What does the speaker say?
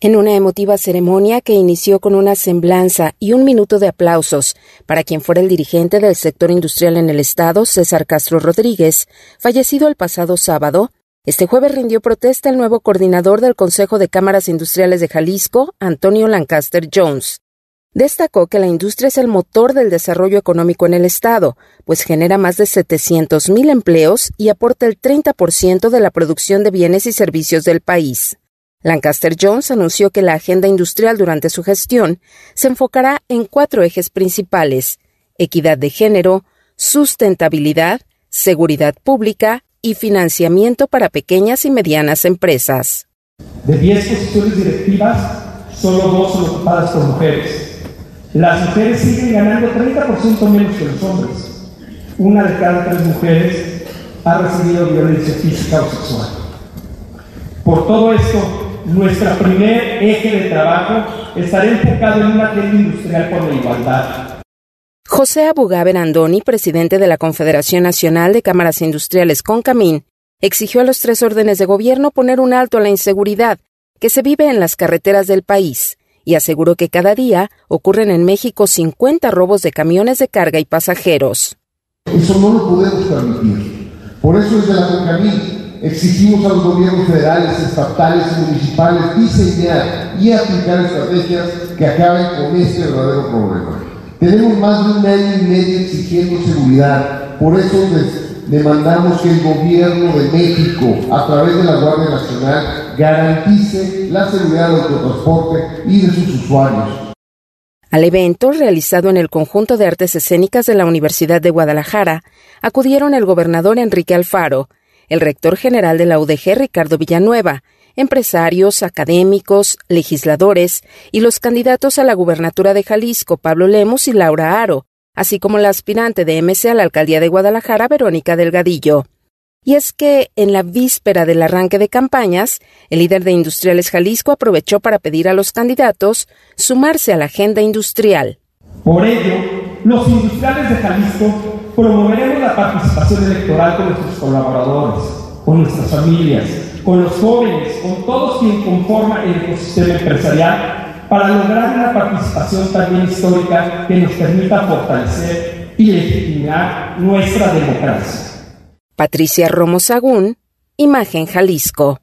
En una emotiva ceremonia que inició con una semblanza y un minuto de aplausos para quien fuera el dirigente del sector industrial en el Estado, César Castro Rodríguez, fallecido el pasado sábado, este jueves rindió protesta el nuevo coordinador del Consejo de Cámaras Industriales de Jalisco, Antonio Lancaster Jones. Destacó que la industria es el motor del desarrollo económico en el Estado, pues genera más de 700.000 empleos y aporta el 30% de la producción de bienes y servicios del país. Lancaster Jones anunció que la agenda industrial durante su gestión se enfocará en cuatro ejes principales equidad de género, sustentabilidad, seguridad pública y financiamiento para pequeñas y medianas empresas. De 10 posiciones directivas, solo dos son ocupadas por mujeres. Las mujeres siguen ganando 30% menos que los hombres. Una de cada tres mujeres ha recibido violencia física o sexual. Por todo esto, nuestro primer eje de trabajo estará enfocado en una agenda industrial por la igualdad. José Abugá Berandoni, presidente de la Confederación Nacional de Cámaras Industriales CONCAMIN, exigió a los tres órdenes de gobierno poner un alto a la inseguridad que se vive en las carreteras del país y aseguró que cada día ocurren en México 50 robos de camiones de carga y pasajeros. Eso no lo podemos permitir. Por eso desde la CONCAMIN Exigimos a los gobiernos federales, estatales y municipales diseñar y aplicar estrategias que acaben con este verdadero problema. Tenemos más de un año y medio exigiendo seguridad, por eso demandamos que el gobierno de México, a través de la Guardia Nacional, garantice la seguridad del autotransporte y de sus usuarios. Al evento, realizado en el conjunto de artes escénicas de la Universidad de Guadalajara, acudieron el gobernador Enrique Alfaro, el rector general de la UDG, Ricardo Villanueva, empresarios, académicos, legisladores y los candidatos a la gubernatura de Jalisco, Pablo Lemus y Laura Aro, así como la aspirante de MC a la alcaldía de Guadalajara, Verónica Delgadillo. Y es que, en la víspera del arranque de campañas, el líder de Industriales Jalisco aprovechó para pedir a los candidatos sumarse a la agenda industrial. Por ello, los industriales de Jalisco promoveremos la participación electoral con nuestros colaboradores, con nuestras familias, con los jóvenes, con todos quienes conforman el ecosistema empresarial para lograr una participación también histórica que nos permita fortalecer y legitimar nuestra democracia. Patricia Romo Sagún, Imagen Jalisco.